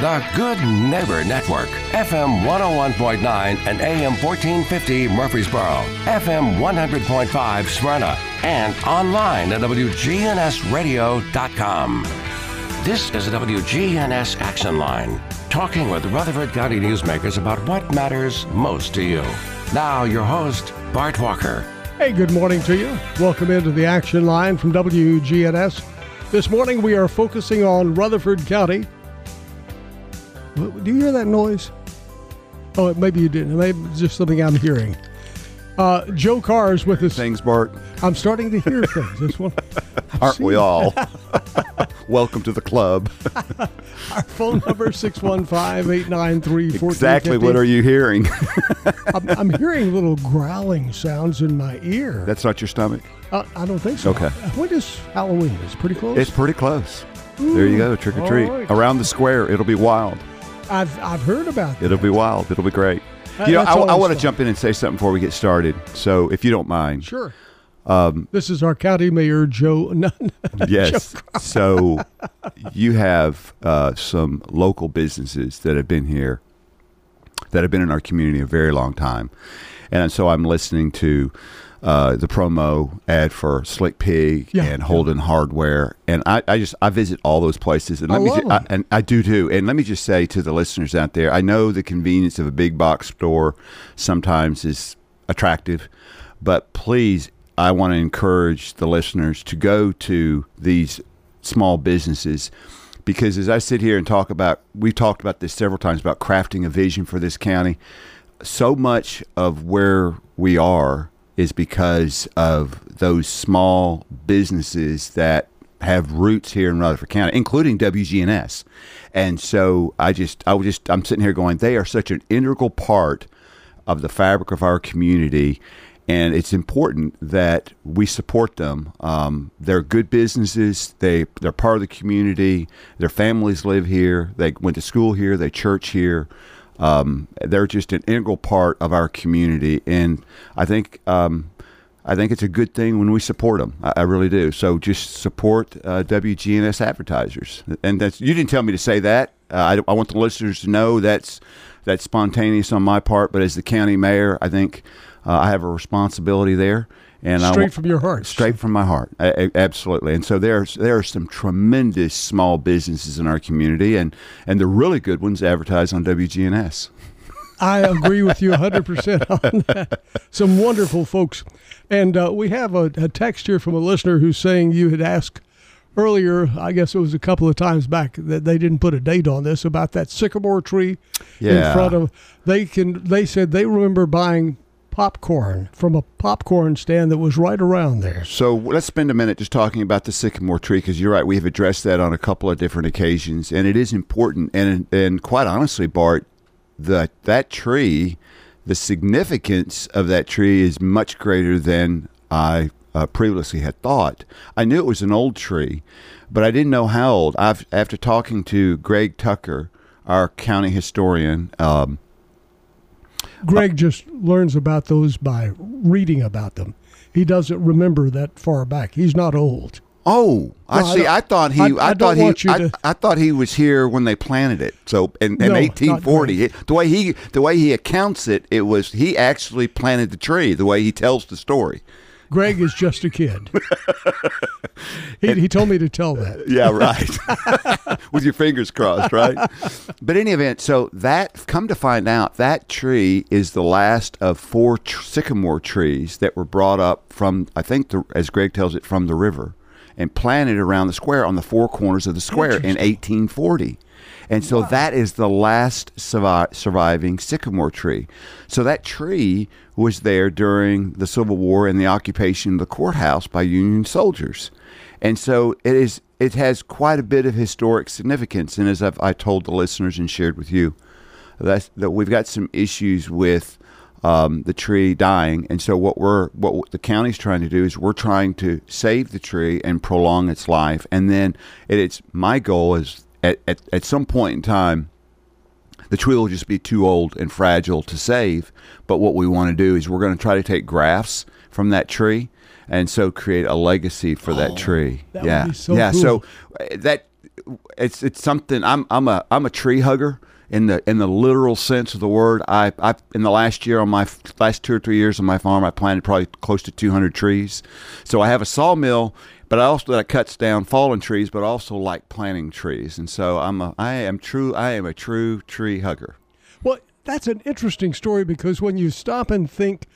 The Good Neighbor Network, FM 101.9 and AM 1450 Murfreesboro, FM 100.5 Smyrna, and online at WGNSradio.com. This is the WGNS Action Line, talking with Rutherford County newsmakers about what matters most to you. Now, your host, Bart Walker. Hey, good morning to you. Welcome into the Action Line from WGNS. This morning we are focusing on Rutherford County. Do you hear that noise? Oh, maybe you didn't. Maybe it's just something I'm hearing. Uh, Joe Carr is with us. Things, Bart. I'm starting to hear things. This one. Aren't we all? Welcome to the club. Our phone number 615-893-1450. Exactly what are you hearing? I'm, I'm hearing little growling sounds in my ear. That's not your stomach? Uh, I don't think so. Okay. When is Halloween? It's pretty close. It's pretty close. There you go, trick or treat. right. Around the square, it'll be wild. I've I've heard about that. It'll be wild. It'll be great. Uh, You know, I, I want to jump in and say something before we get started. So, if you don't mind. Sure. this is our county mayor, Joe. No, no, Yes. so, you have uh, some local businesses that have been here, that have been in our community a very long time. And so I'm listening to uh, the promo ad for Slick Pig Yeah. and Holden Hardware, and I, I just I visit all those places, and I let me love ju- I, and I do too. And let me just say to the listeners out there, I know the convenience of a big box store sometimes is attractive, but please, I want to encourage the listeners to go to these small businesses because as I sit here and talk about, we've talked about this several times about crafting a vision for this county. So much of where we are is because of those small businesses that have roots here in Rutherford County, including WGNS. And so I just, I was just, I'm sitting here going, they are such an integral part of the fabric of our community. And it's important that we support them. Um, they're good businesses. They they're part of the community. Their families live here. They went to school here. They church here. Um, they're just an integral part of our community. And I think um, I think it's a good thing when we support them. I, I really do. So just support uh, WGNS advertisers. And that's you didn't tell me to say that. Uh, I, I want the listeners to know that's that's spontaneous on my part. But as the county mayor, I think uh, I have a responsibility there. And straight want- from your heart. straight from my heart, a- absolutely. And so there's there are some tremendous small businesses in our community, and and the really good ones advertise on WGNS. I agree with you 100% on that. Some wonderful folks. And uh, we have a, a text here from a listener who's saying you had asked earlier, I guess it was a couple of times back, that they didn't put a date on this, about that sycamore tree in front of. They can. They said they remember buying popcorn from a popcorn stand that was right around there. So let's spend a minute just talking about the sycamore tree because you're right. We have addressed that on a couple of different occasions, and it is important. And and quite honestly, Bart, that that tree, the significance of that tree is much greater than I uh, previously had thought. I knew it was an old tree, but I didn't know how old. I've after talking to Greg Tucker, our county historian. Um, Greg just learns about those by reading about them. He doesn't remember that far back. He's not old. Oh, I No, see. don't- I, thought he. I- I, I thought he. I, to- I thought he was here when they planted it. So in, in No, 1840, it- the way he the way he accounts it, it was he actually planted the tree. The way he tells the story. Greg is just a kid. he, he told me to tell that. Yeah, right. With your fingers crossed, right? But in any event, so that come to find out, that tree is the last of four tr- sycamore trees that were brought up from, I think, the, as Greg tells it, from the river, and planted around the square on the four corners of the square in 1840. And so that is the last survi- surviving sycamore tree. So that tree was there during the Civil War and the occupation of the courthouse by Union soldiers. And so it is. It has quite a bit of historic significance. And as I've, I told the listeners and shared with you, that's, that we've got some issues with um, the tree dying. And so what we're what the county's trying to do is we're trying to save the tree and prolong its life. And then it, it's my goal is at, at at some point in time the tree will just be too old and fragile to save. But what we want to do is we're going to try to take grafts from that tree and so create a legacy for that tree. Oh, that would yeah, be so yeah. cool. So uh, that it's it's something. I'm I'm a I'm a tree hugger in the in the literal sense of the word. I I in the last year on my last two or three years on my farm, I planted probably close to 200 trees. So I have a sawmill, but I also that cuts down fallen trees, but I also like planting trees. And so I'm a I am true I am a true tree hugger. Well, that's an interesting story because when you stop and think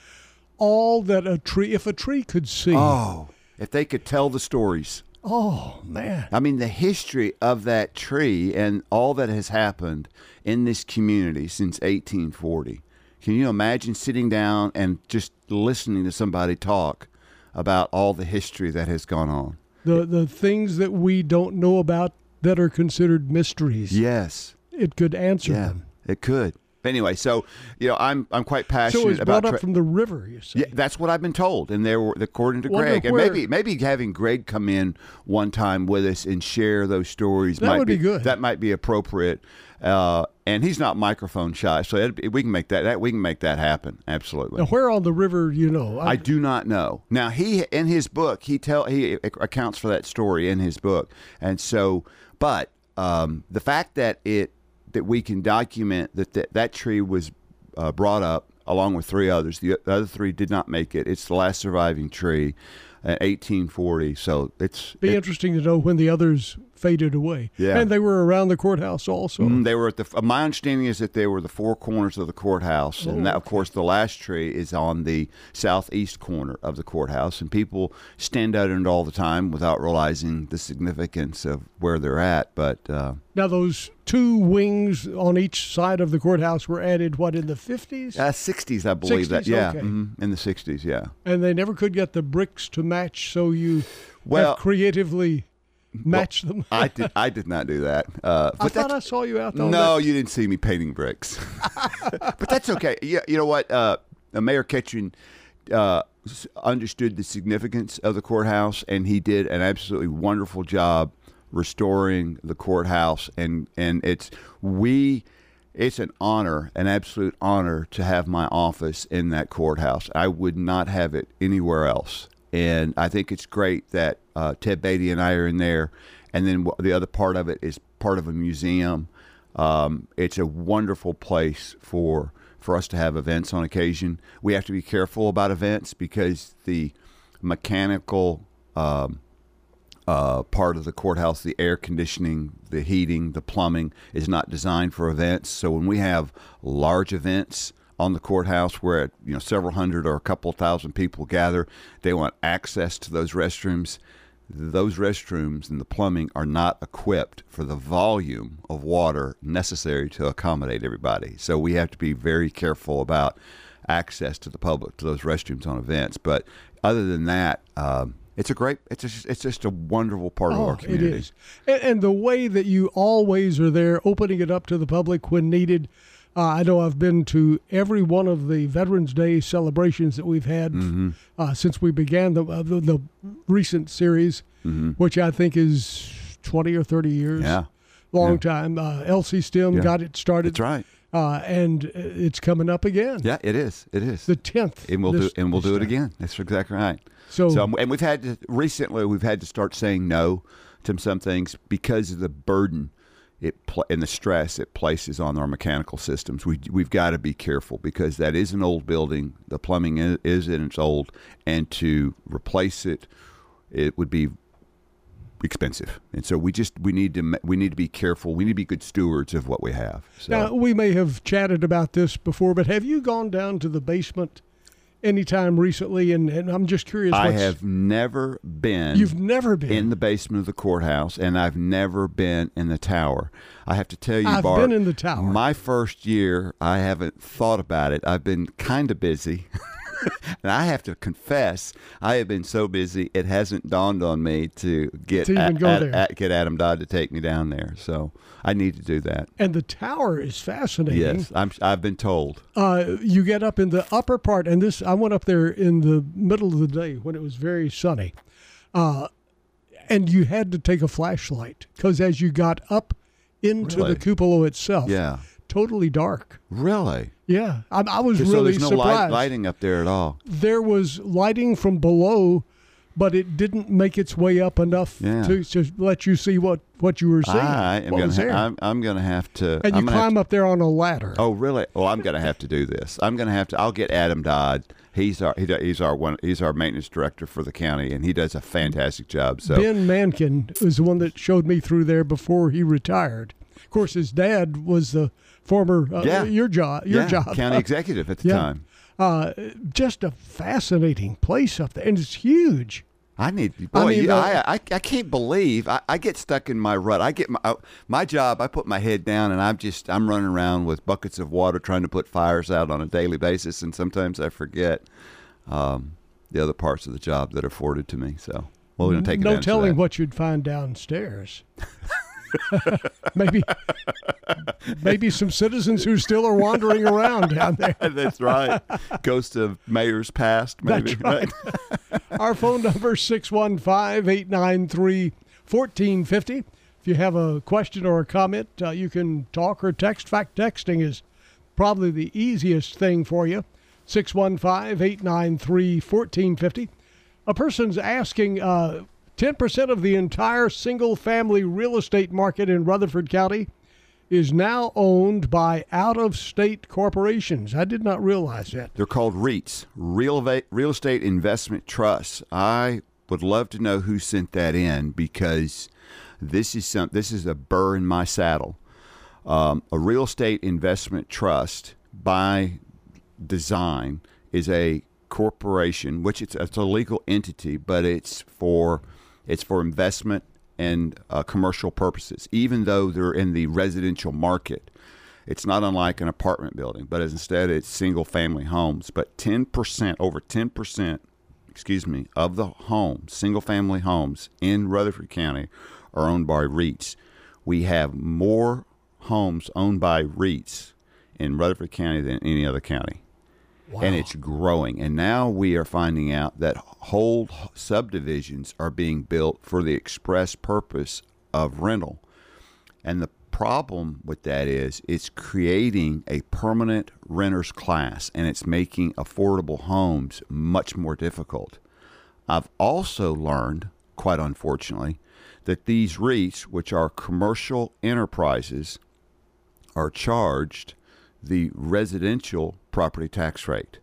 all that a tree, if a tree could see, Oh, if they could tell the stories. oh man, I mean, the history of that tree and all that has happened in this community since 1840. Can you imagine sitting down and just listening to somebody talk about all the history that has gone on? the the things that we don't know about that are considered mysteries. Yes. It could answer Yeah, them. it could. Anyway, so you know, I'm I'm quite So passionate it's about brought up tra- from the river. You say. Yeah, that's what I've been told, and there were according to Wonder Greg, and maybe maybe having Greg come in one time with us and share those stories That might would be good. That might be appropriate, uh, and he's not microphone shy, so be- we can make that, that we can make that happen. Absolutely. Now, where on the river, you know? I do not know. Now he in his book he tell he accounts for that story in his book, and so but um, the fact that it that we can document that that, that tree was uh, brought up along with three others. The, the other three did not make it. It's the last surviving tree, uh, 1840. So it's be it- interesting to know when the others faded away. Yeah. and they were around the courthouse also. Mm, they were at the. uh, My understanding is that they were the four corners of the courthouse, and Oh, that, of course, the last tree is on the southeast corner of the courthouse, and people stand out in it all the time without realizing the significance of where they're at. But uh, Now, those two wings on each side of the courthouse were added, what, in the 50s? uh, 60s, I believe that. Yeah, okay. mhm, in the 60s, yeah. and they never could get the bricks to match, so you Well- creatively matched them. I did. I did not do that. Uh, I thought I saw you out there. No, you didn't see me painting bricks. but that's okay. Yeah, you know what? Uh, Mayor Ketchum uh, understood the significance of the courthouse, and he did an absolutely wonderful job restoring the courthouse. And and it's we. It's an honor, an absolute honor, to have my office in that courthouse. I would not have it anywhere else. And I think it's great that uh, Ted Beatty and I are in there. And then the other part of it is part of a museum. Um, it's a wonderful place for for us to have events on occasion. We have to be careful about events because the mechanical um, uh, part of the courthouse, the air conditioning, the heating, the plumbing is not designed for events. So when we have large events on the courthouse where you know several hundred or a couple thousand people gather, they want access to those restrooms. Those restrooms and the plumbing are not equipped for the volume of water necessary to accommodate everybody. So we have to be very careful about access to the public to those restrooms on events. But other than that, um, it's a great, it's just, it's just a wonderful part of Oh, our communities. And, and the way that you always are there, opening it up to the public when needed. Uh, I know I've been to every one of the Veterans Day celebrations that we've had Mm-hmm. uh, since we began the, uh, the the recent series, which I think is twenty or thirty years. Mm-hmm. Yeah. long Yeah. time. Uh, Elsie Stem Yeah. got it started. That's right. uh, and uh, it's coming up again. Yeah, it is. It is. the tenth. and we'll do and we'll do it time. again. That's exactly right. So, So, and we've had to recently we've had to start saying no to some things because of the burden it pl- and the stress it places on our mechanical systems. We we've got to be careful because that is an old building. The plumbing is, is and it's old, and to replace it, it would be expensive. And so we just we need to we need to be careful. We need to be good stewards of what we have. So. now we may have chatted about this before, but have you gone down to the basement anytime recently? And, and I'm just curious. I have never been. You've never been in the basement of the courthouse, and I've never been in the tower. I have to tell you, I've Bart, been in the tower. My first year, I haven't thought about it. I've been kind of busy. and I have to confess, I have been so busy, it hasn't dawned on me to get To even A- go A- there. A- get Adam Dodd to take me down there. So I need to do that. And the tower is fascinating. Yes, I'm, I've been told. Uh, you get up in the upper part, and this I went up there in the middle of the day when it was very sunny, uh, and you had to take a flashlight because as you got up into Really? the cupola itself, Yeah, totally dark. really. Yeah, I, I was so really there's no light, lighting up there at all. There was lighting from below, but it didn't make its way up enough Yeah. to, to let you see what, what you were seeing. I am gonna ha- I'm, I'm gonna have to. and you I'm have climb to- up there on a ladder. Oh, really? Well, I'm going to have to do this. I'm going to have to. I'll get Adam Dodd. He's our he, he's our one. He's our maintenance director for the county, and he does a fantastic job. So Ben Mankin is the one that showed me through there before he retired. Of course, his dad was the former uh, Yeah. your job. Your yeah, job, county executive at the Yeah. time. Uh, just a fascinating place up there, and it's huge. I need boy. I mean, you- the- I, I I can't believe I, I get stuck in my rut. I get my I- my job. I put my head down and I'm just I'm running around with buckets of water trying to put fires out on a daily basis, and sometimes I forget um, the other parts of the job that are afforded to me. So well, we're going to take no telling what you'd find downstairs. maybe, maybe some citizens who still are wandering around down there. That's right. Ghost of mayor's past, maybe. That's right. Our phone number 615-893-1450. If you have a question or a comment, uh, you can talk or text. Fact texting is probably the easiest thing for you. 615-893-1450. A person's asking uh, 10% of the entire single-family real estate market in Rutherford County is now owned by out-of-state corporations. I did not realize that. They're called REITs, Real, Real Estate Investment Trusts. I would love to know who sent that in because this is some this is a burr in my saddle. Um, a real estate investment trust by design is a corporation, which it's, it's a legal entity, but it's for it's for investment and uh, commercial purposes. Even though they're in the residential market, it's not unlike an apartment building, but instead it's single family homes. But ten percent, over ten percent, excuse me, of the homes, single family homes in Rutherford County, are owned by REITs. We have more homes owned by REITs in Rutherford County than any other county and it's growing. And now we are finding out that whole subdivisions are being built for the express purpose of rental. And the problem with that is it's creating a permanent renters class and it's making affordable homes much more difficult. I've also learned, quite unfortunately, that these REITs, which are commercial enterprises, are charged the residential property tax rate.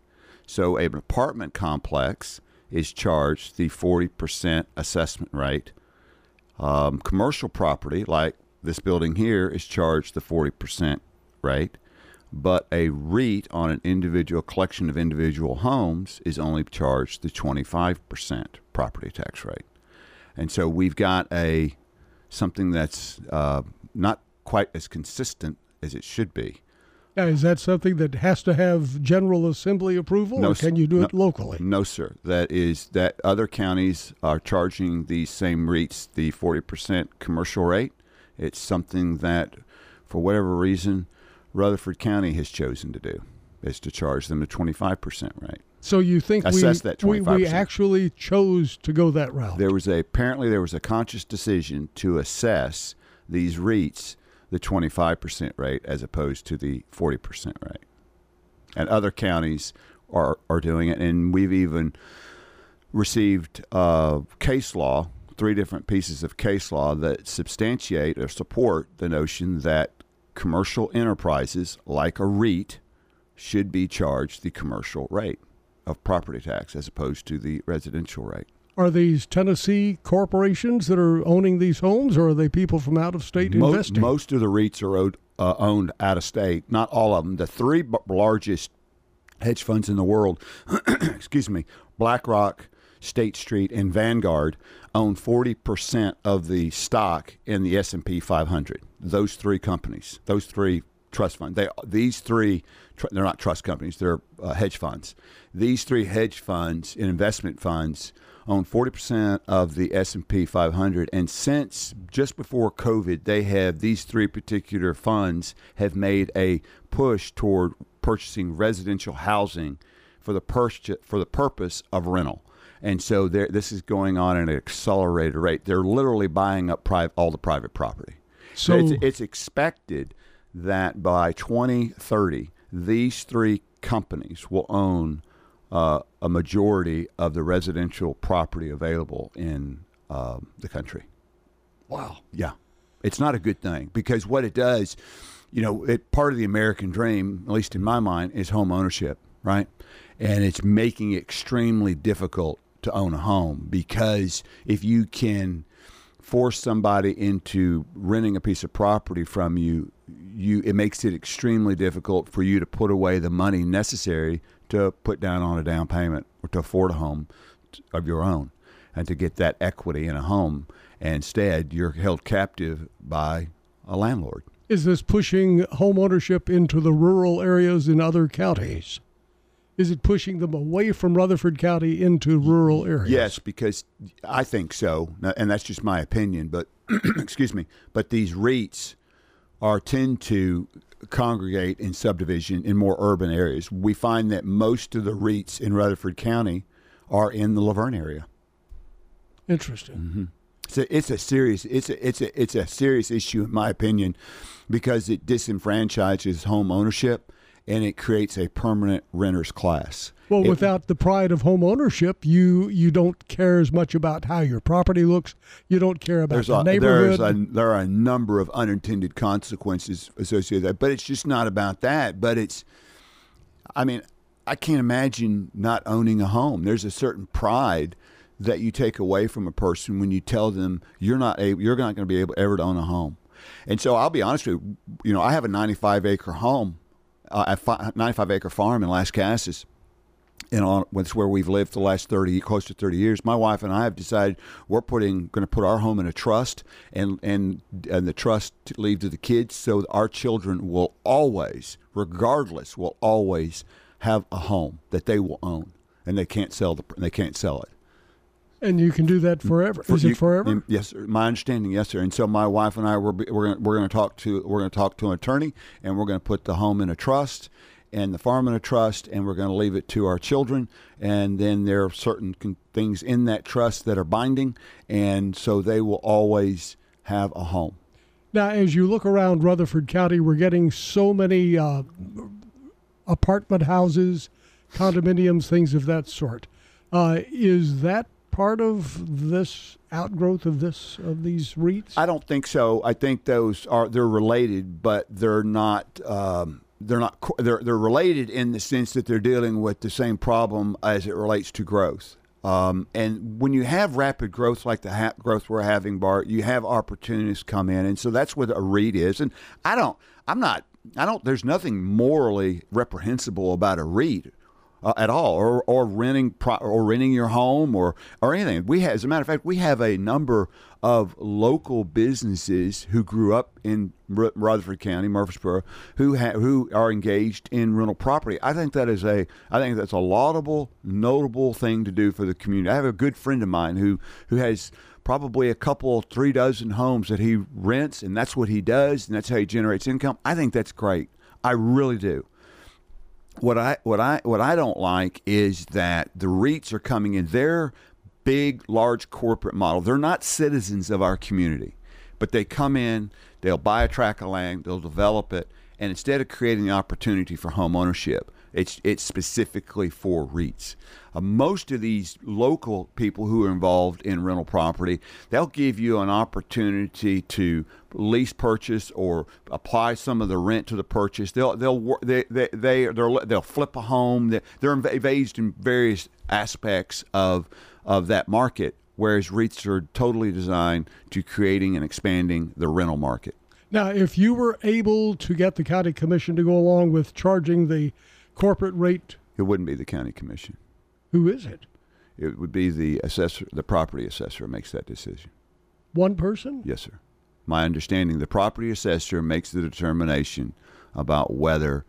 So an apartment complex is charged the 40% assessment rate. Um, commercial property, like this building here, is charged the 40% rate. But a REIT on an individual collection of individual homes is only charged the 25% property tax rate. And so we've got a something that's uh, not quite as consistent as it should be. Now, is that something that has to have General Assembly approval, No, or can you do it locally? No, sir. That is that other counties are charging these same rates, the forty percent commercial rate. It's something that, for whatever reason, Rutherford County has chosen to do, is to charge them the twenty five percent rate. So you think we, Assess that we we 25%. actually chose to go that route? There was a apparently there was a conscious decision to assess these REITs the twenty five percent rate as opposed to the forty percent rate, and other counties are are doing it, and we've even received uh, case law, three different pieces of case law that substantiate or support the notion that commercial enterprises like a REIT should be charged the commercial rate of property tax as opposed to the residential rate. Are these Tennessee corporations that are owning these homes, or are they people from out of state Mo- investing? Most of the REITs are owed, uh, owned out of state. Not all of them. The three b- largest hedge funds in the world, excuse me, BlackRock, State Street, and Vanguard own forty percent of the stock in the S and P 500. Those three companies, those three trust funds. They these three tr- they're not trust companies. They're uh, hedge funds. These three hedge funds and investment funds own 40% of the S&P 500 and since just before COVID they have these three particular funds have made a push toward purchasing residential housing for the purchase, for the purpose of rental. And so this is going on at an accelerated rate. They're literally buying up private, all the private property. So- it's, it's expected that by 2030 these three companies will own uh, a majority of the residential property available in uh, the country. Wow. Yeah, it's not a good thing because what it does, you know, it part of the American dream, at least in my mind, is home ownership, right? And it's making it extremely difficult to own a home because if you can force somebody into renting a piece of property from you, you it makes it extremely difficult for you to put away the money necessary to put down on a down payment or to afford a home of your own and to get that equity in a home. And instead, you're held captive by a landlord. Is this pushing home ownership into the rural areas in other counties? Is it pushing them away from Rutherford County into rural areas? Yes, because I think so, and that's just my opinion. But excuse me, but these REITs are tend to congregate in subdivision in more urban areas. We find that most of the REITs in Rutherford County are in the La Vergne area. Interesting. Mm-hmm. So it's a serious it's a it's a it's a serious issue in my opinion because it disenfranchises home ownership and it creates a permanent renters class. Well, It- without the pride of home ownership, you you don't care as much about how your property looks. You don't care about the a, neighborhood. a, there are a number of unintended consequences associated with that, but it's just not about that. But it's, I mean, I can't imagine not owning a home. There's a certain pride that you take away from a person when you tell them you're not able, you're not going to be able ever to own a home. And so I'll be honest with you, you know, I have a 95 acre home, a fi- 95 acre farm in Lascassas. And on that's where we've lived the last 30 close to 30 years. My wife and i have decided we're putting going to put our home in a trust and and and the trust to leave to the kids so our children will always regardless will always have a home that they will own. And they can't sell the they can't sell it and you can do that forever. for Is you- it forever? Yes, sir. My understanding, yes, sir. And so my wife and I we're we're going we're going to talk to we're going to talk to an attorney, and we're going to put the home in a trust and the farm in a trust, and we're going to leave it to our children. And then there are certain con- things in that trust that are binding, and so they will always have a home. Now, as you look around Rutherford County, we're getting so many uh, apartment houses, condominiums, things of that sort. Uh, is that part of this outgrowth of this of these REITs? I don't think so. I think those are they're related, but they're not. Um, they're not. They're they're related in the sense that they're dealing with the same problem as it relates to growth. Um, and when you have rapid growth like the ha- growth we're having, Bart, you have opportunities come in, and so that's what a REIT is. And I don't. I'm not. I don't. There's nothing morally reprehensible about a REIT uh, at all, or or renting pro- or renting your home or or anything. We have, as a matter of fact, we have a number of local businesses who grew up in Ru- Rutherford County, Murfreesboro, who ha- who are engaged in rental property. I think that is a I think that's a laudable, notable thing to do for the community. I have a good friend of mine who who has probably a couple, three dozen homes that he rents, and that's what he does, and that's how he generates income. I think that's great. I really do what I what I what I don't like is that the REITs are coming in. They're big, large corporate model. They're not citizens of our community, but they come in. They'll buy a tract of land. They'll develop it, and instead of creating the opportunity for home ownership, it's it's specifically for REITs. Uh, most of these local people who are involved in rental property, they'll give you an opportunity to lease purchase or apply some of the rent to the purchase. They'll they'll they they they they'll, they'll flip a home. They- They're engaged in various aspects of of that market, whereas REITs are totally designed to creating and expanding the rental market. Now, if you were able to get the county commission to go along with charging the corporate rate, It wouldn't be the county commission. who is it? It would be the assessor, the property assessor makes that decision. One person? Yes, sir. My understanding, the property assessor makes the determination about whether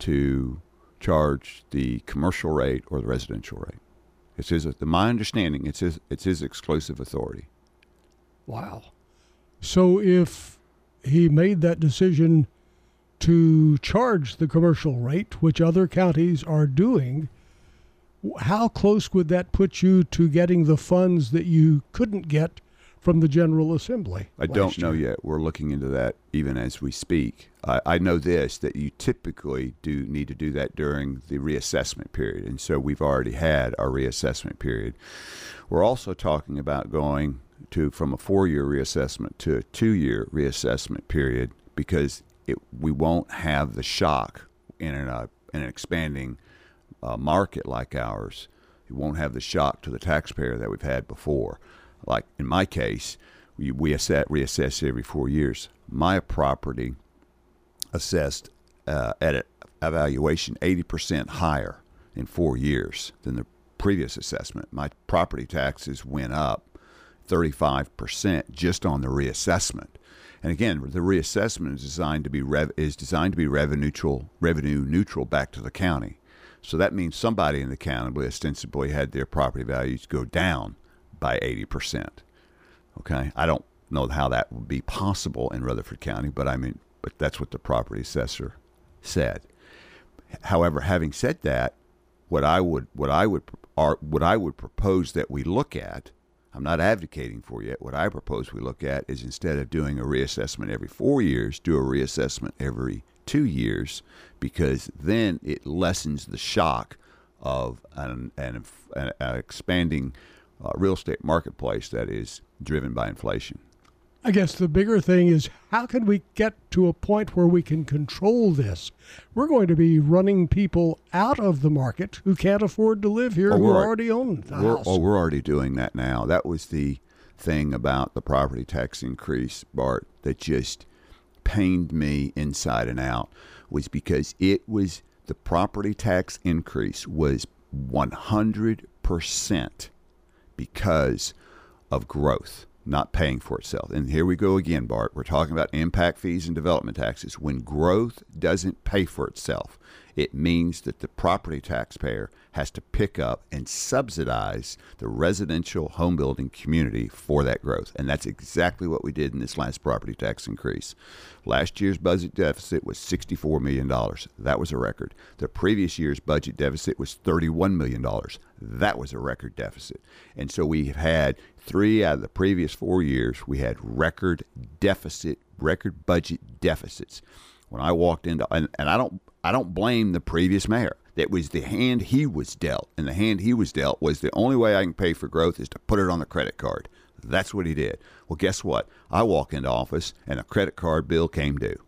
to charge the commercial rate or the residential rate. It's his. My understanding, it's his. It's his exclusive authority. Wow. So if he made that decision to charge the commercial rate, which other counties are doing, how close would that put you to getting the funds that you couldn't get from the General Assembly. I don't know year. yet. We're looking into that even as we speak. I, I, know this that you typically do need to do that during the reassessment period, and so we've already had our reassessment period. We're also talking about going to from a four-year reassessment to a two-year reassessment period because it, we won't have the shock in an, uh, in an expanding uh, market like ours. You won't have the shock to the taxpayer that we've had before. Like in my case, we, we assess, reassess every four years. My property assessed uh, at an evaluation 80% higher in four years than the previous assessment. My property taxes went up 35% just on the reassessment. And again, the reassessment is designed to be rev- is designed to be revenue neutral, revenue neutral back to the county. So that means somebody in the county ostensibly had their property values go down by 80%. Okay? I don't know how that would be possible in Rutherford County, but I mean, but that's what the property assessor said. However, having said that, what I would what I would what I would propose that we look at, I'm not advocating for yet. What I propose we look at is instead of doing a reassessment every four years, do a reassessment every two years, because then it lessens the shock of an, an, an expanding uh, real estate marketplace that is driven by inflation. I guess the bigger thing is how can we get to a point where we can control this? We're going to be running people out of the market who can't afford to live here, oh, who already own the we're, house. Oh, we're already doing that now. That was the thing about the property tax increase, Bart, that just pained me inside and out was because it was the property tax increase was 100% because of growth not paying for itself. And here we go again, Bart. We're talking about impact fees and development taxes. When growth doesn't pay for itself, it means that the property taxpayer has to pick up and subsidize the residential home building community for that growth. And that's exactly what we did in this last property tax increase. Last year's budget deficit was $64 million. That was a record. The previous year's budget deficit was $31 million. That was a record deficit. And so we have had three out of the previous four years, we had record deficit, record budget deficits. When I walked into, and, and I don't, I don't blame the previous mayor. That was the hand he was dealt, and the hand he was dealt was the only way I can pay for growth is to put it on the credit card. That's what he did. Well, guess what? I walk into office, and a credit card bill came due,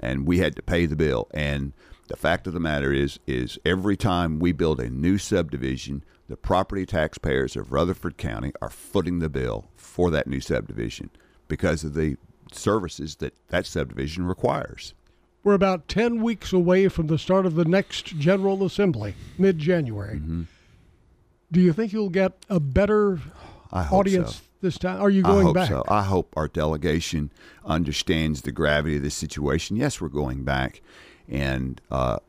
and we had to pay the bill. And the fact of the matter is, is every time we build a new subdivision, the property taxpayers of Rutherford County are footing the bill for that new subdivision because of the services that that subdivision requires. We're about 10 weeks away from the start of the next General Assembly, mid January. Mm-hmm. Do you think you'll get a better audience so. this time? Are you going I hope back? So. I hope our delegation understands the gravity of the situation. Yes, we're going back, and uh,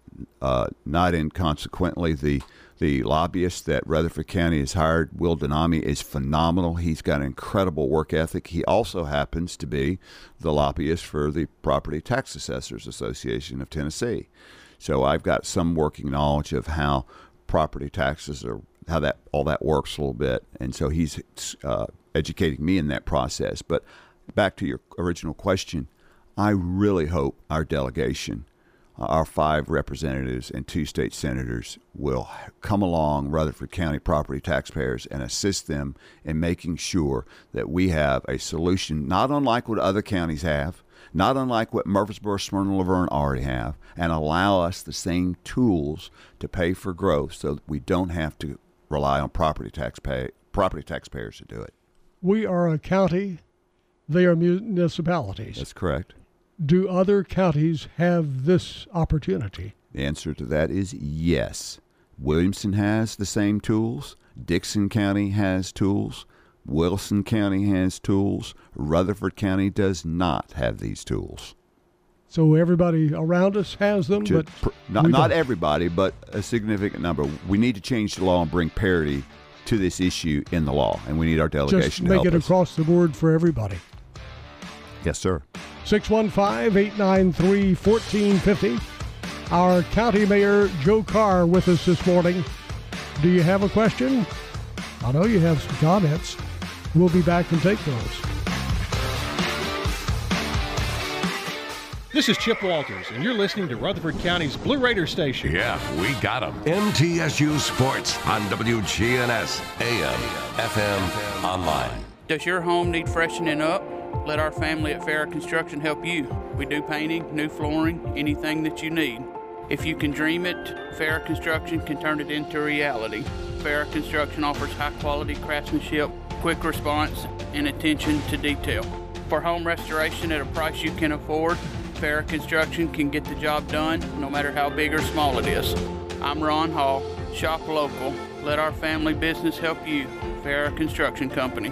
uh, not inconsequently, the the lobbyist that Rutherford County has hired, Will Denami, is phenomenal. He's got an incredible work ethic. He also happens to be the lobbyist for the Property Tax Assessors Association of Tennessee. So I've got some working knowledge of how property taxes are, how that all that works a little bit, and so he's uh, educating me in that process. But back to your original question, I really hope our delegation our five representatives and two state senators will come along Rutherford County property taxpayers and assist them in making sure that we have a solution not unlike what other counties have, not unlike what Murfreesboro, Smyrna, La Vergne already have, and allow us the same tools to pay for growth so that we don't have to rely on property tax pay, property taxpayers to do it. We are a county, they are municipalities. That's correct. Do other counties have this opportunity? The answer to that is yes. Williamson has the same tools. Dickson County has tools. Wilson County has tools. Rutherford County does not have these tools. So everybody around us has them, but pr- not, not everybody, but a significant number. We need to change the law and bring parity to this issue in the law, and we need our delegation Just make it us. across the board for everybody. Yes, sir. 615 893 1450. Our County Mayor Joe Carr with us this morning. Do you have a question? I know you have some comments. We'll be back and take those. This is Chip Walters, and you're listening to Rutherford County's Blue Raider station. Yeah, we got them. MTSU Sports on WGNS, AM, FM, online. Does your home need freshening up? Let our family at Farrah Construction help you. We do painting, new flooring, anything that you need. If you can dream it, Farrah Construction can turn it into reality. Farrah Construction offers high quality craftsmanship, quick response, and attention to detail. For home restoration at a price you can afford, Farrah Construction can get the job done no matter how big or small it is. I'm Ron Hall. Shop local. Let our family business help you. Farrah Construction Company.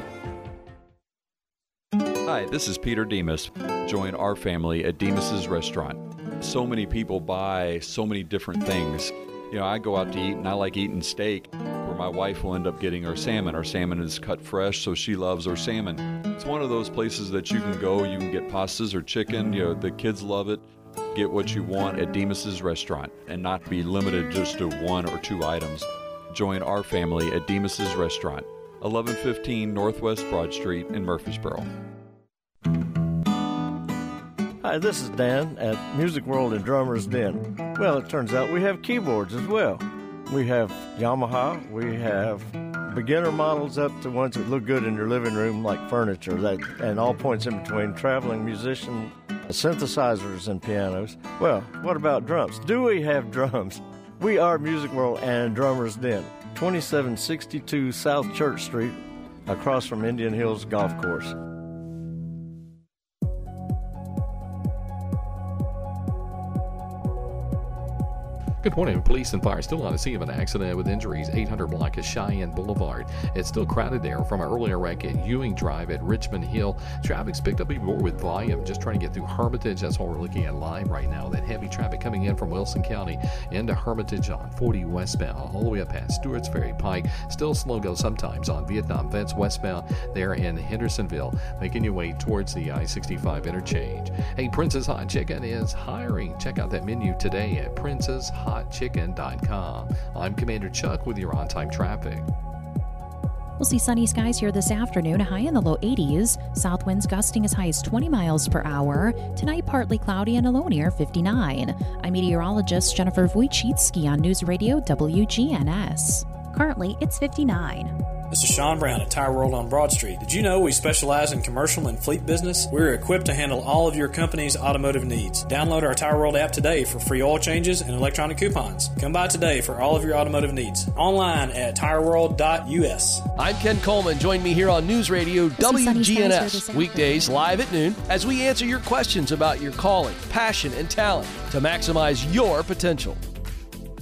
Hi, this is Peter Demos. Join our family at Demos's Restaurant. So many people buy so many different things. You know, I go out to eat and I like eating steak, where my wife will end up getting our salmon. Our salmon is cut fresh, so she loves our salmon. It's one of those places that you can go, you can get pastas or chicken, you know, the kids love it. Get what you want at Demos's Restaurant and not be limited just to one or two items. Join our family at Demos's Restaurant, 1115 Northwest Broad Street in Murfreesboro. Hi, this is Dan at Music World and Drummers Den. Well, it turns out we have keyboards as well. We have Yamaha, we have beginner models up to ones that look good in your living room like furniture that and all points in between traveling musician synthesizers and pianos. Well, what about drums? Do we have drums? We are Music World and Drummers Den, 2762 South Church Street, across from Indian Hills Golf Course. Good morning. Police and fire still on the scene of an accident with injuries. 800 block of Cheyenne Boulevard. It's still crowded there from an earlier wreck at Ewing Drive at Richmond Hill. Traffic's picked up even more with volume. Just trying to get through Hermitage. That's what we're looking at live right now. That heavy traffic coming in from Wilson County into Hermitage on 40 westbound, all the way up past Stewart's Ferry Pike. Still slow go sometimes on Vietnam Vets westbound there in Hendersonville, making your way towards the I 65 interchange. Hey, Prince's Hot Chicken is hiring. Check out that menu today at Princess Hot hotchicken.com. I'm Commander Chuck with your on time traffic. We'll see sunny skies here this afternoon, high in the low 80s. South winds gusting as high as 20 miles per hour. Tonight, partly cloudy and a low near 59. I'm meteorologist Jennifer Wojcicki on News Radio WGNS. Currently, it's 59. This is Sean Brown at Tire World on Broad Street. Did you know we specialize in commercial and fleet business? We're equipped to handle all of your company's automotive needs. Download our Tire World app today for free oil changes and electronic coupons. Come by today for all of your automotive needs. Online at tireworld.us. I'm Ken Coleman. Join me here on News Radio WGNS weekdays live at noon as we answer your questions about your calling, passion, and talent to maximize your potential.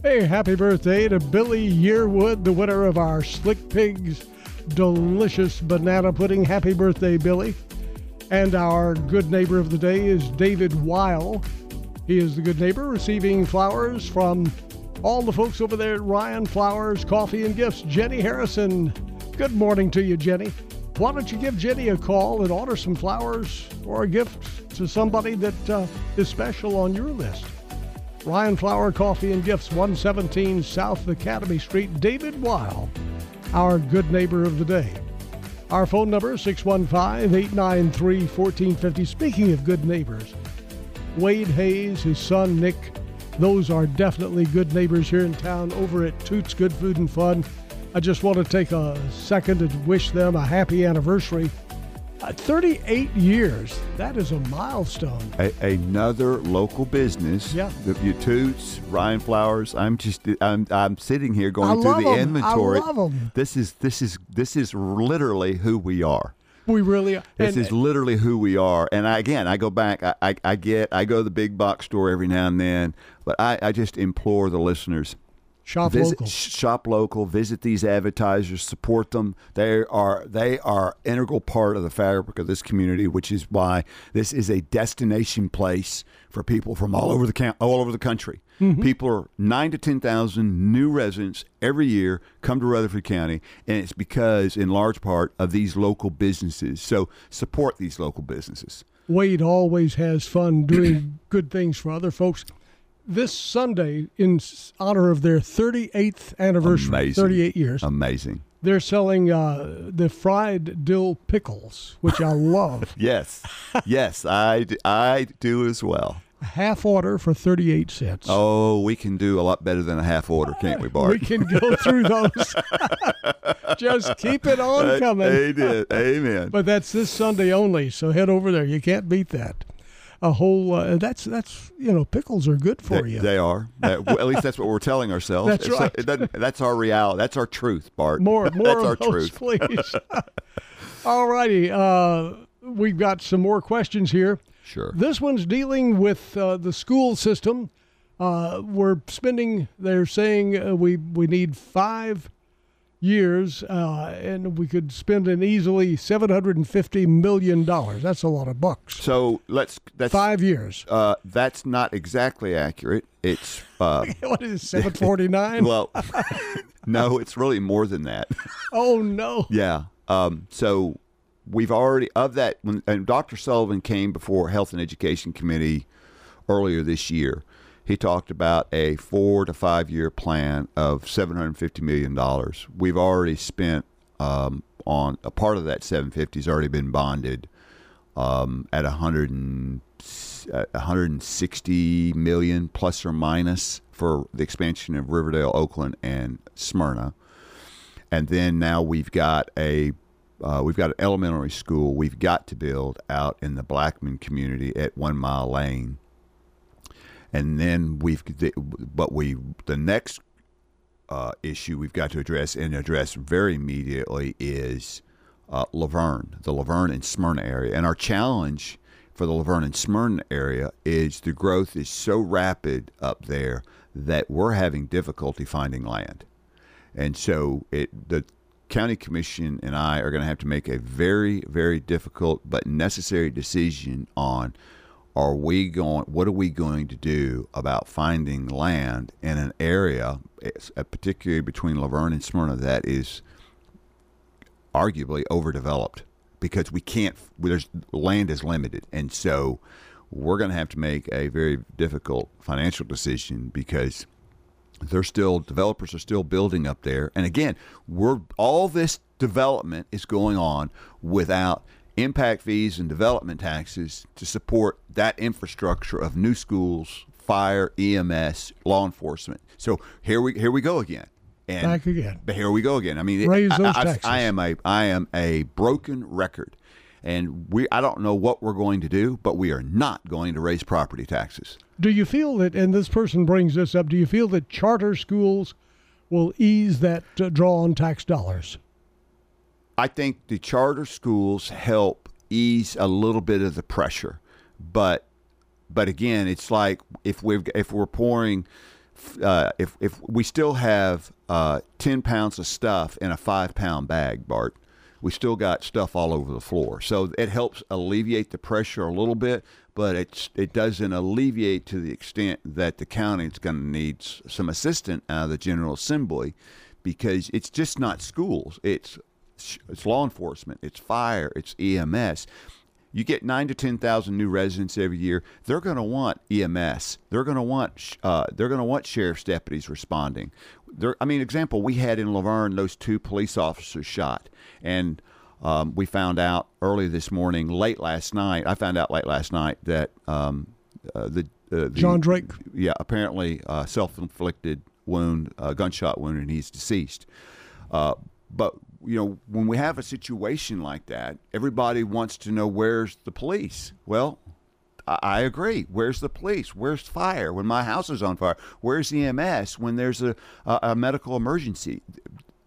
Hey, happy birthday to Billy Yearwood, the winner of our Slick Pigs delicious banana pudding. Happy birthday, Billy. And our good neighbor of the day is David Weil. He is the good neighbor receiving flowers from all the folks over there at Ryan Flowers, Coffee and Gifts. Jenny Harrison, good morning to you, Jenny. Why don't you give Jenny a call and order some flowers or a gift to somebody that uh, is special on your list? Ryan Flower Coffee and Gifts, 117 South Academy Street, David Weil, our good neighbor of the day. Our phone number is 615 893 1450. Speaking of good neighbors, Wade Hayes, his son Nick, those are definitely good neighbors here in town over at Toots Good Food and Fun. I just want to take a second and wish them a happy anniversary. Uh, 38 years. That is a milestone. A, another local business. Yeah. The, Toots, Ryan Flowers. I'm just I'm I'm sitting here going I through the 'em. inventory. I love 'em. This is this is this is literally who we are. We really are. This And- is literally who we are. And I, again, I go back. I, I, I get. I go to the big box store every now and then, but I, I just implore the listeners. Shop visit, local. Shop local. Visit these advertisers. Support them. They are they are integral part of the fabric of this community, which is why this is a destination place for people from all over the count, all over the country. Mm-hmm. People are nine to ten thousand new residents every year come to Rutherford County, and it's because, in large part, of these local businesses. So support these local businesses. Wade always has fun doing good things for other folks. This Sunday, in honor of their 38th anniversary, Amazing. 38 years, Amazing. they're selling uh, the fried dill pickles, which I love. yes, yes, I, do as well. Half order for 38 cents. Oh, we can do a lot better than a half order, can't we, Bart? We can go through those. Just keep it on coming. Amen. Amen. But that's this Sunday only, so head over there. You can't beat that. A whole uh, that's that's you know pickles are good for they, you. They are. That, at least that's what we're telling ourselves. That's It's- right. it that's our reality. That's our truth, Bart. More that's more our of those, truth. please. All righty. Uh, we've got some more questions here. Sure. This one's dealing with uh, the school system. Uh, we're spending. They're saying uh, we we need five years, uh, and we could spend an easily seven hundred and fifty million dollars. That's a lot of bucks. So let's. That's Five years. Uh, that's not exactly accurate. It's. Uh, what is seven forty nine? well, no, it's really more than that. oh no. Yeah. Um, so we've already of that when and Dr. Sullivan came before Health and Education Committee earlier this year. He talked about a four to five year plan of seven hundred fifty million dollars. We've already spent um, on a part of that seven fifty has already been bonded um, at a hundred and uh, 160 million plus or minus for the expansion of Riverdale, Oakland, and Smyrna and then now we've got a uh, we've got an elementary school we've got to build out in the Blackman community at One Mile Lane, and then we've but we the next uh, issue we've got to address and address very immediately is uh, La Vergne, the La Vergne and Smyrna area, and our challenge for the La Vergne and Smyrna area is the growth is so rapid up there that we're having difficulty finding land. And so it the county commission and I are going to have to make a very very difficult but necessary decision on are we going what are we going to do about finding land in an area uh, particularly between La Vergne and Smyrna that is arguably overdeveloped? Because we can't there's land is limited. And so we're going to have to make a very difficult financial decision because they're still developers are still building up there. And again we're all this development is going on without impact fees and development taxes to support that infrastructure of new schools fire ems law enforcement so here we here we go again and Back again. but here we go again i mean Raise I- those I, taxes. I am a i am a broken record and we i don't know what we're going to do but we are not going to raise property taxes Do you feel that, and this person brings this up, do you feel that charter schools will ease that uh, draw on tax dollars? I think the charter schools help ease a little bit of the pressure, but but again, it's like if we if we're pouring, uh, if if we still have uh, ten pounds of stuff in a five pound bag, Bart, we still got stuff all over the floor. So it helps alleviate the pressure a little bit, but it's it doesn't alleviate to the extent that the county is going to need some assistance out of the General Assembly, because it's just not schools. It's it's law enforcement, it's fire, it's EMS. You get nine to ten thousand new residents every year. They're going to want EMS. They're going to want uh, they're going to want sheriff's deputies responding. There, I mean, example we had in La Vergne, those two police officers shot, and um, we found out early this morning, late last night. I found out late last night that um, uh, the, uh, the John Drake. yeah, apparently uh, self-inflicted wound, uh, gunshot wound, and he's deceased. Uh, but you know, when we have a situation like that, everybody wants to know where's the police. Well, I, agree. Where's the police? Where's fire when my house is on fire? Where's EMS when there's a, a, a medical emergency?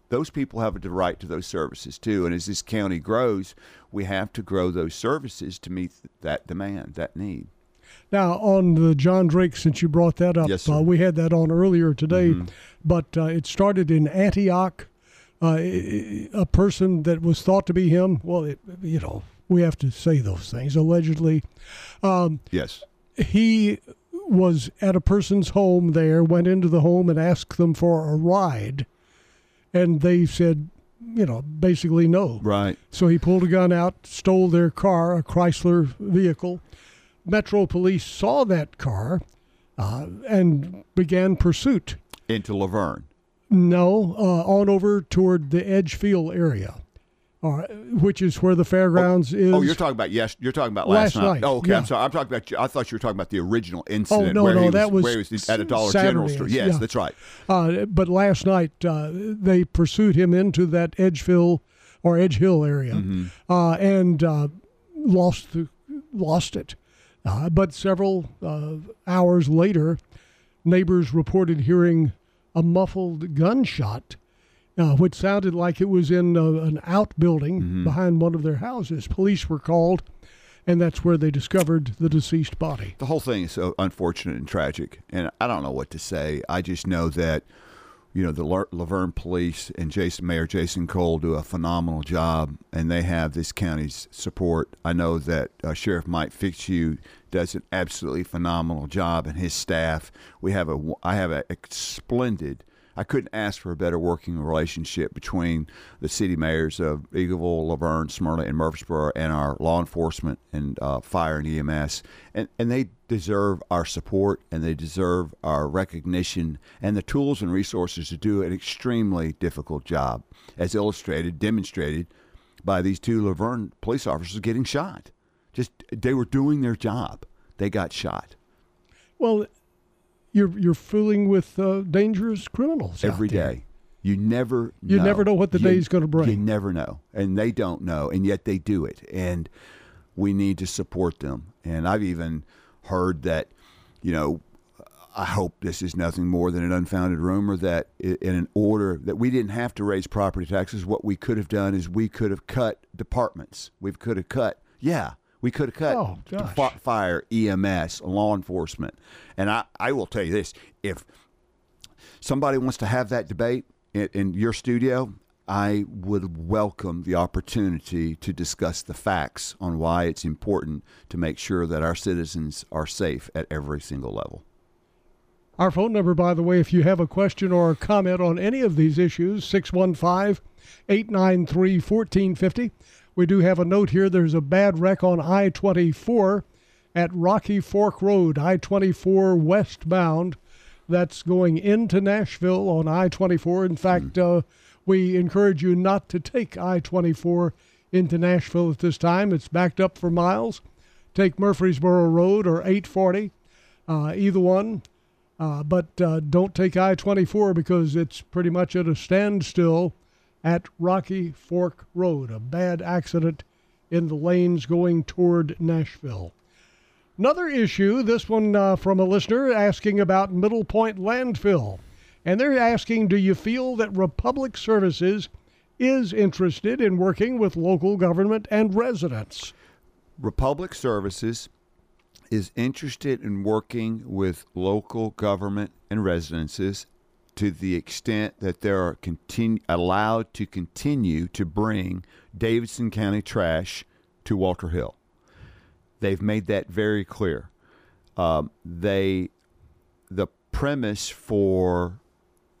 Those people have a right to those services too. And as this county grows, we have to grow those services to meet that demand, that need. Now, on the John Drake, since you brought that up, Yes, uh, we had that on earlier today, Mhm. but uh, it started in Antioch. Uh, a person that was thought to be him, well, it, you know, we have to say those things, allegedly. Um, Yes. he was at a person's home there, went into the home and asked them for a ride. And they said, you know, basically no. Right. So he pulled a gun out, stole their car, a Chrysler vehicle. Metro police saw that car uh, and began pursuit. Into La Vergne. No, uh, on over toward the Edgefield area, uh, which is where the fairgrounds is. Oh, you're talking about yes. You're talking about last, Last night, Oh, okay. yeah. I'm sorry. I'm talking about. I thought you were talking about the original incident. Oh no, where no, he was, that was where he was at a Dollar Saturday, General store. Yes, yeah. that's right. Uh, but last night uh, they pursued him into that Edgefield or Edge Hill area Mm-hmm. uh, and uh, lost the, lost it. Uh, but several uh, hours later, neighbors reported hearing a muffled gunshot, uh, which sounded like it was in uh, an outbuilding Mm-hmm. behind one of their houses. Police were called, and that's where they discovered the deceased body. The whole thing is so unfortunate and tragic, and I don't know what to say. I just know that you know the La- Laverne Police and Jason Mayor Jason Cole do a phenomenal job, and they have this county's support. I know that uh, Sheriff Mike Fitzhugh does an absolutely phenomenal job, and his staff. We have a I have a, a splendid. I couldn't ask for a better working relationship between the city mayors of Eagleville, La Vergne, Smyrna, and Murfreesboro, and our law enforcement and uh, fire and EMS. And, and they deserve our support and they deserve our recognition and the tools and resources to do an extremely difficult job, as illustrated, demonstrated by these two La Vergne police officers getting shot. Just they were doing their job. They got shot. Well, you're you're fooling with uh, dangerous criminals every day. You never You never know what the You- day's gonna bring. You never know. And they don't know, and yet they do it. And we need to support them. And I've even heard that, you know, I hope this is nothing more than an unfounded rumor that in an order that we didn't have to raise property taxes, what we could have done is we could have cut departments. We could have cut, yeah, we could have cut Oh, gosh. fire, EMS, law enforcement. And I, I will tell you this if somebody wants to have that debate in, in your studio, I would welcome the opportunity to discuss the facts on why it's important to make sure that our citizens are safe at every single level. Our phone number, by the way, if you have a question or a comment on any of these issues, 615 893 1450. We do have a note here. There's a bad wreck on I 24 at Rocky Fork Road, I 24 westbound. That's going into Nashville on I 24. In fact, uh, we encourage you not to take I 24 into Nashville at this time. It's backed up for miles. Take Murfreesboro Road or 840, uh, either one. Uh, but uh, don't take I 24 because it's pretty much at a standstill at Rocky Fork Road. A bad accident in the lanes going toward Nashville. Another issue, this one uh, from a listener asking about Middle Point landfill. And they're asking Do you feel that Republic Services is interested in working with local government and residents? Republic Services is interested in working with local government and residences to the extent that they are continue, allowed to continue to bring Davidson County trash to Walter Hill. They've made that very clear. Um, they, the premise for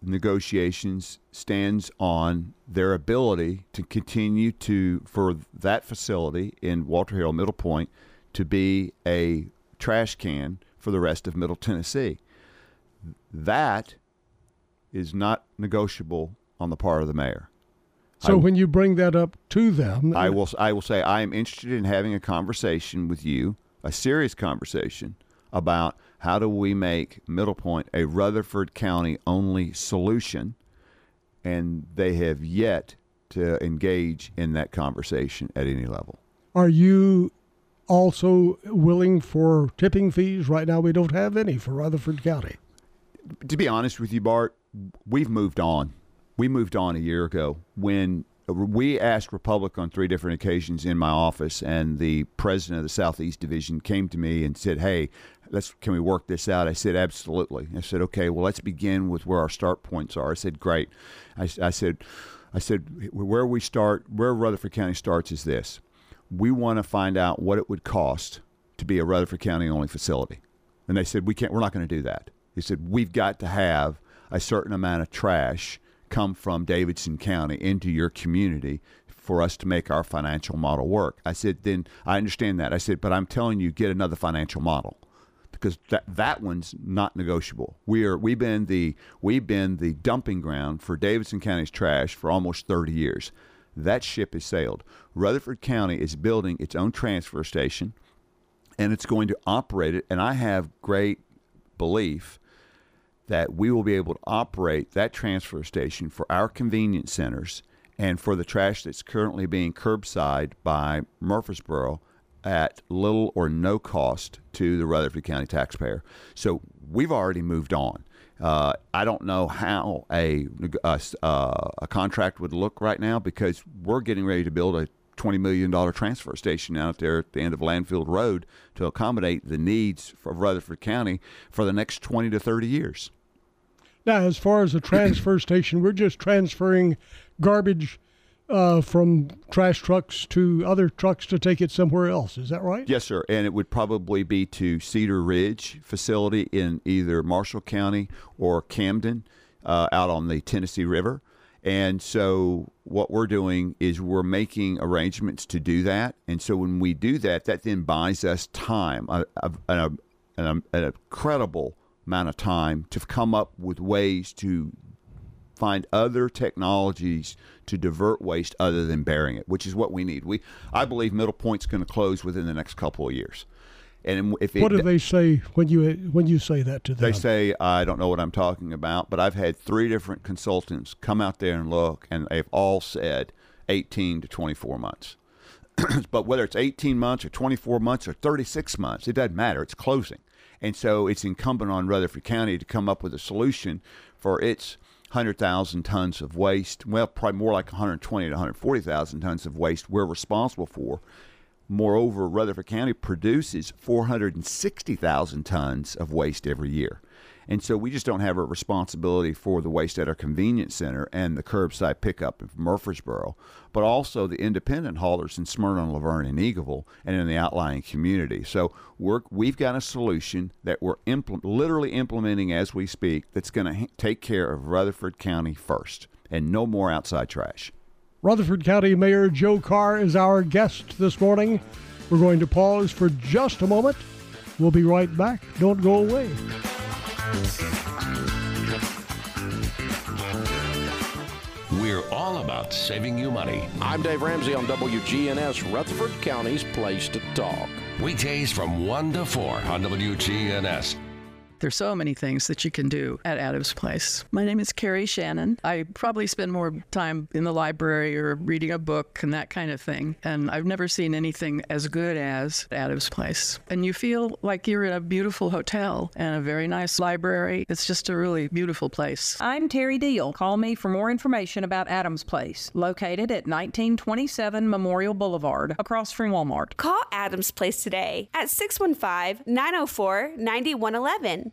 negotiations stands on their ability to continue to for that facility in Walter Hill Middle Point to be a trash can for the rest of Middle Tennessee. That is not negotiable on the part of the mayor. So when you bring that up to them, I will I will say I am interested in having a conversation with you, a serious conversation about how do we make Middle Point a Rutherford County only solution and they have yet to engage in that conversation at any level. Are you also willing for tipping fees? Right now, we don't have any for Rutherford County. to be honest with you, Bart, we've moved on. We moved on a year ago when we asked Republic on three different occasions in my office, and the president of the Southeast Division came to me and said, "Hey, let's can we work this out?" I said, "Absolutely." I said, "Okay, well, let's begin with where our start points are." I said, "Great." I, I said, "I said where we start, where Rutherford County starts is this: we want to find out what it would cost to be a Rutherford County only facility." And they said, "We can't. We're not going to do that." He said, "We've got to have a certain amount of trash come from Davidson County into your community for us to make our financial model work." I said, "Then I understand that." I said, "But I'm telling you, get another financial model." because that that one's not negotiable. We are we've been the we've been the dumping ground for Davidson County's trash for almost 30 years. That ship has sailed. Rutherford County is building its own transfer station, and it's going to operate it. And I have great belief that we will be able to operate that transfer station for our convenience centers and for the trash that's currently being curbside by Murfreesboro at little or no cost to the Rutherford County taxpayer. So we've already moved on. Uh, I don't know how a, a, uh, a contract would look right now because we're getting ready to build a $20 million transfer station out there at the end of Landfield Road to accommodate the needs of Rutherford County for the next 20 to 30 years. Now, as far as the transfer station, we're just transferring garbage uh, from trash trucks to other trucks to take it somewhere else. Is that right? Yes, sir. And it would probably be to Cedar Ridge facility in either Marshall County or Camden uh, out on the Tennessee River. And so what we're doing is we're making arrangements to do that. And so when we do that, that then buys us time, a, a, a, an incredible amount of time to come up with ways to find other technologies to divert waste other than burying it, which is what we need. We, I believe, Middle Point's going to close within the next couple of years. And if what do they say when you when you say that to them? They say I don't know what I'm talking about, but I've had three different consultants come out there and look, and they've all said 18 to 24 months. but whether it's 18 months or 24 months or 36 months, it doesn't matter. It's closing, and so it's incumbent on Rutherford County to come up with a solution for its 100,000 tons of waste, well, probably more like 120 to 140,000 tons of waste we're responsible for. Moreover, Rutherford County produces 460,000 tons of waste every year. And so we just don't have a responsibility for the waste at our convenience center and the curbside pickup in Murfreesboro, but also the independent haulers in Smyrna, La Vergne, and Eagleville, and in the outlying community. So we're, we've got a solution that we're impl- literally implementing as we speak that's going to ha- take care of Rutherford County first and no more outside trash. Rutherford County Mayor Joe Carr is our guest this morning. We're going to pause for just a moment. We'll be right back. Don't go away. We're all about saving you money. I'm Dave Ramsey on WGNS, Rutherford County's Place to Talk. Weekdays from 1 to 4 on WGNS. There's so many things that you can do at Adams Place. My name is Carrie Shannon. I probably spend more time in the library or reading a book and that kind of thing. And I've never seen anything as good as Adams Place. And you feel like you're in a beautiful hotel and a very nice library. It's just a really beautiful place. I'm Terry Deal. Call me for more information about Adams Place, located at 1927 Memorial Boulevard, across from Walmart. Call Adams Place today at 615 904 9111.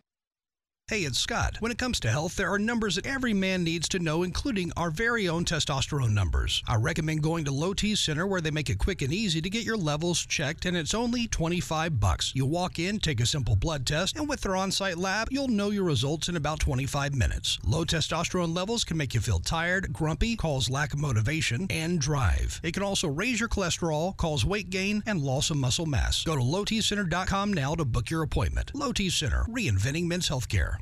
Hey, it's Scott. When it comes to health, there are numbers that every man needs to know, including our very own testosterone numbers. I recommend going to Low T Center where they make it quick and easy to get your levels checked, and it's only 25 bucks. You walk in, take a simple blood test, and with their on-site lab, you'll know your results in about 25 minutes. Low testosterone levels can make you feel tired, grumpy, cause lack of motivation, and drive. It can also raise your cholesterol, cause weight gain, and loss of muscle mass. Go to lowtcenter.com now to book your appointment. Low T Center, reinventing men's healthcare.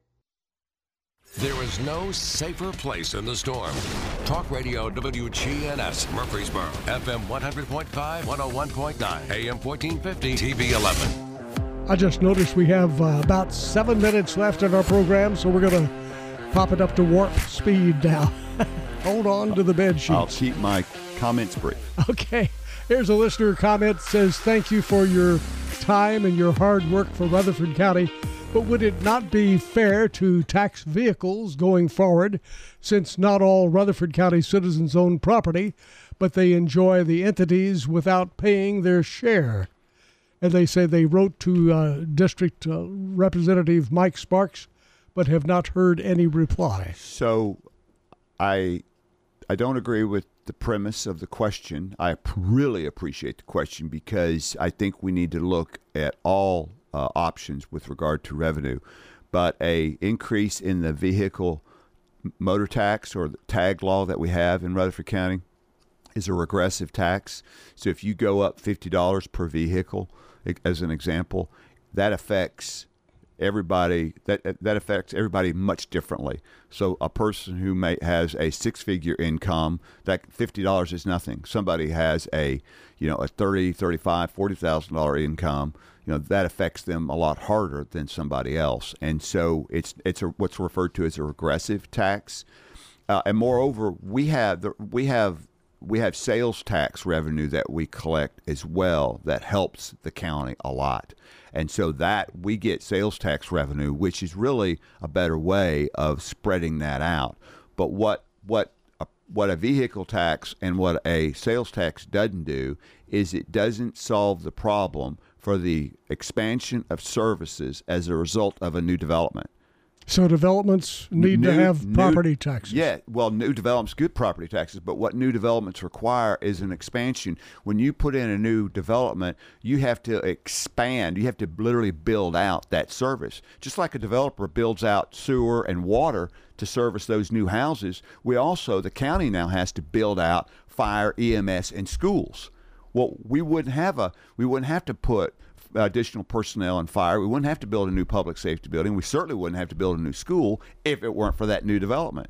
There is no safer place in the storm. Talk Radio WGNS Murfreesboro, FM 100.5, 101.9, AM 1450, TV 11. I just noticed we have uh, about seven minutes left in our program, so we're going to pop it up to warp speed now. Hold on to the bed sheets. I'll keep my comments brief. Okay. Here's a listener comment says, Thank you for your time and your hard work for Rutherford County. But would it not be fair to tax vehicles going forward, since not all Rutherford County citizens own property, but they enjoy the entities without paying their share? and they say they wrote to uh, District uh, Representative Mike Sparks, but have not heard any reply. So, I I don't agree with the premise of the question. I really appreciate the question because I think we need to look at all uh, options with regard to revenue. But a increase in the vehicle motor tax or the tag law that we have in Rutherford County is a regressive tax. So if you go up fifty dollars per vehicle, as an example, that affects everybody that that affects everybody much differently. So a person who may has a six figure income, that fifty dollars is nothing. Somebody has a you know a thirty, thirty five, forty thousand dollar income, you know that affects them a lot harder than somebody else. And so it's it's a, what's referred to as a regressive tax. Uh, and moreover, we have the, we have we have sales tax revenue that we collect as well that helps the county a lot. And so that we get sales tax revenue, which is really a better way of spreading that out. But what what a, what a vehicle tax and what a sales tax doesn't do is it doesn't solve the problem for the expansion of services as a result of a new development. So developments need new, to have new, property taxes. Yeah, well, new developments good property taxes, but what new developments require is an expansion. When you put in a new development, you have to expand. You have to literally build out that service. Just like a developer builds out sewer and water to service those new houses, we also the county now has to build out fire, EMS, and schools. Well, we wouldn't have a we wouldn't have to put additional personnel and fire. We wouldn't have to build a new public safety building. We certainly wouldn't have to build a new school if it weren't for that new development.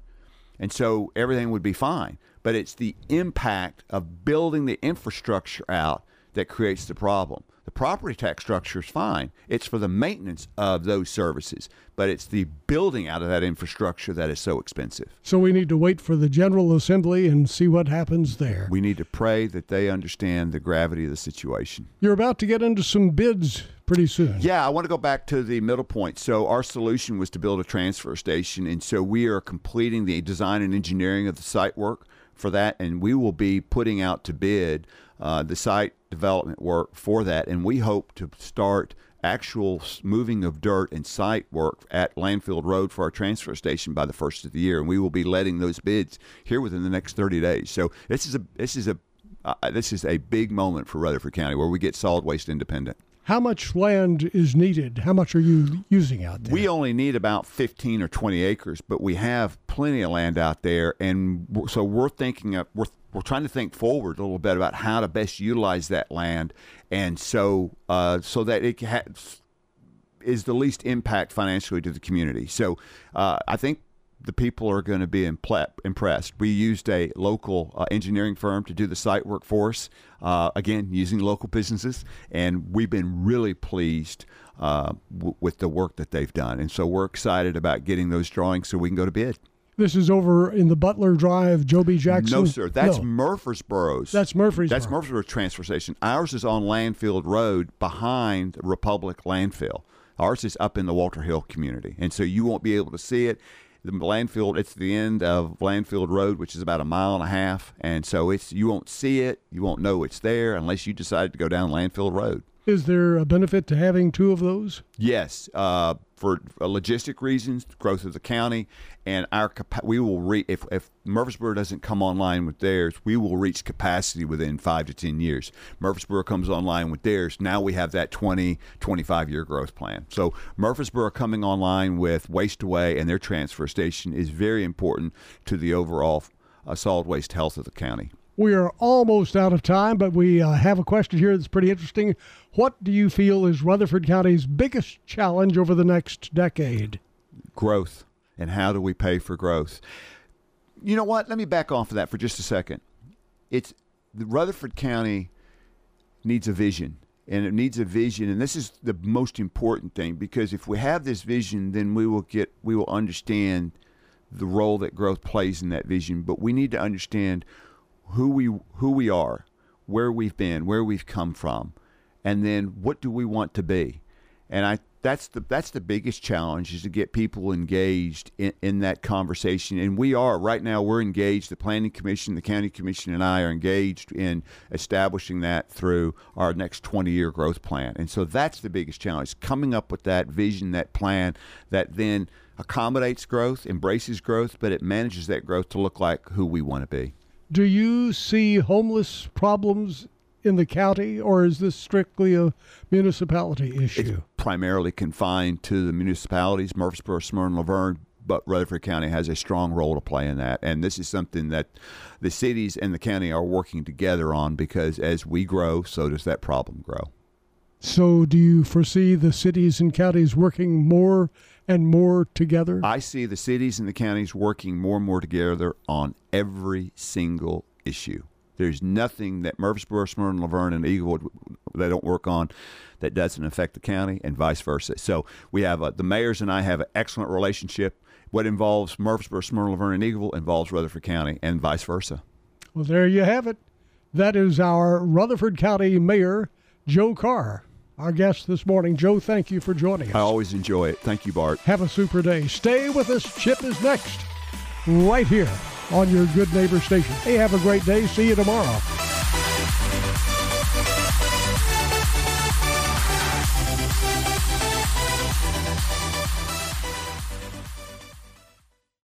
And so everything would be fine. But it's the impact of building the infrastructure out that creates the problem. The property tax structure is fine. It's for the maintenance of those services, but it's the building out of that infrastructure that is so expensive. So we need to wait for the General Assembly and see what happens there. We need to pray that they understand the gravity of the situation. You're about to get into some bids pretty soon. Yeah, I want to go back to the middle point. So our solution was to build a transfer station, and so we are completing the design and engineering of the site work for that, and we will be putting out to bid uh, the site development work for that, and we hope to start actual moving of dirt and site work at Landfield Road for our transfer station by the first of the year, and we will be letting those bids here within the next 30 days. So this is a this is a uh, this is a big moment for Rutherford County where we get solid waste independent. How much land is needed? How much are you using out there? We only need about 15 or 20 acres, but we have plenty of land out there, and so we're thinking of we're we're trying to think forward a little bit about how to best utilize that land, and so uh, so that it has, is the least impact financially to the community. So uh, I think the people are going to be impressed. We used a local uh, engineering firm to do the site work for us, uh, again, using local businesses, and we've been really pleased uh, w- with the work that they've done. And so we're excited about getting those drawings so we can go to bid. This is over in the Butler Drive, Joe B. Jackson. No, sir. That's no. Murfreesboro's. That's Murfreesboro. That's Murfreesboro transfer station. Ours is on Landfield Road behind Republic Landfill. Ours is up in the Walter Hill community, and so you won't be able to see it. The landfill, it's the end of Landfield Road, which is about a mile and a half, and so it's you won't see it, you won't know it's there unless you decide to go down Landfield Road. Is there a benefit to having two of those? Yes, uh, for logistic reasons, growth of the county, and our we will re- if if Murfreesboro doesn't come online with theirs, we will reach capacity within five to ten years. Murfreesboro comes online with theirs, now we have that 20, 25 year growth plan. So Murfreesboro coming online with Waste Away and their transfer station is very important to the overall uh, solid waste health of the county. We are almost out of time, but we uh, have a question here that's pretty interesting. What do you feel is Rutherford County's biggest challenge over the next decade? Growth. And how do we pay for growth? You know what? Let me back off of that for just a second. It's the Rutherford County needs a vision and it needs a vision and this is the most important thing because if we have this vision then we will get we will understand the role that growth plays in that vision but we need to understand who we who we are, where we've been, where we've come from, and then what do we want to be. And I that's the that's the biggest challenge is to get people engaged in, in that conversation. And we are right now we're engaged the planning commission the county commission and i are engaged in establishing that through our next 20 year growth plan. And so that's the biggest challenge coming up with that vision that plan that then accommodates growth embraces growth but it manages that growth to look like who we want to be do you see homeless problems in the county, or is this strictly a municipality issue? It's primarily confined to the municipalities, Murfreesboro, Smyrna, La Vergne, but Rutherford County has a strong role to play in that. And this is something that the cities and the county are working together on because as we grow, so does that problem grow. So, do you foresee the cities and counties working more and more together? I see the cities and the counties working more and more together on every single issue. There's nothing that Murfreesboro, Smyrna, La Vergne, and Eaglewood they don't work on that doesn't affect the county, and vice versa. So we have a, the mayors and I have an excellent relationship. What involves Murfreesboro, Smyrna, La Vergne, and Eagleville involves Rutherford County, and vice versa. Well, there you have it. That is our Rutherford County Mayor, Joe Carr. Our guest this morning. Joe, thank you for joining us. I always enjoy it. Thank you, Bart. Have a super day. Stay with us. Chip is next, right here on your Good Neighbor station. Hey, have a great day. See you tomorrow.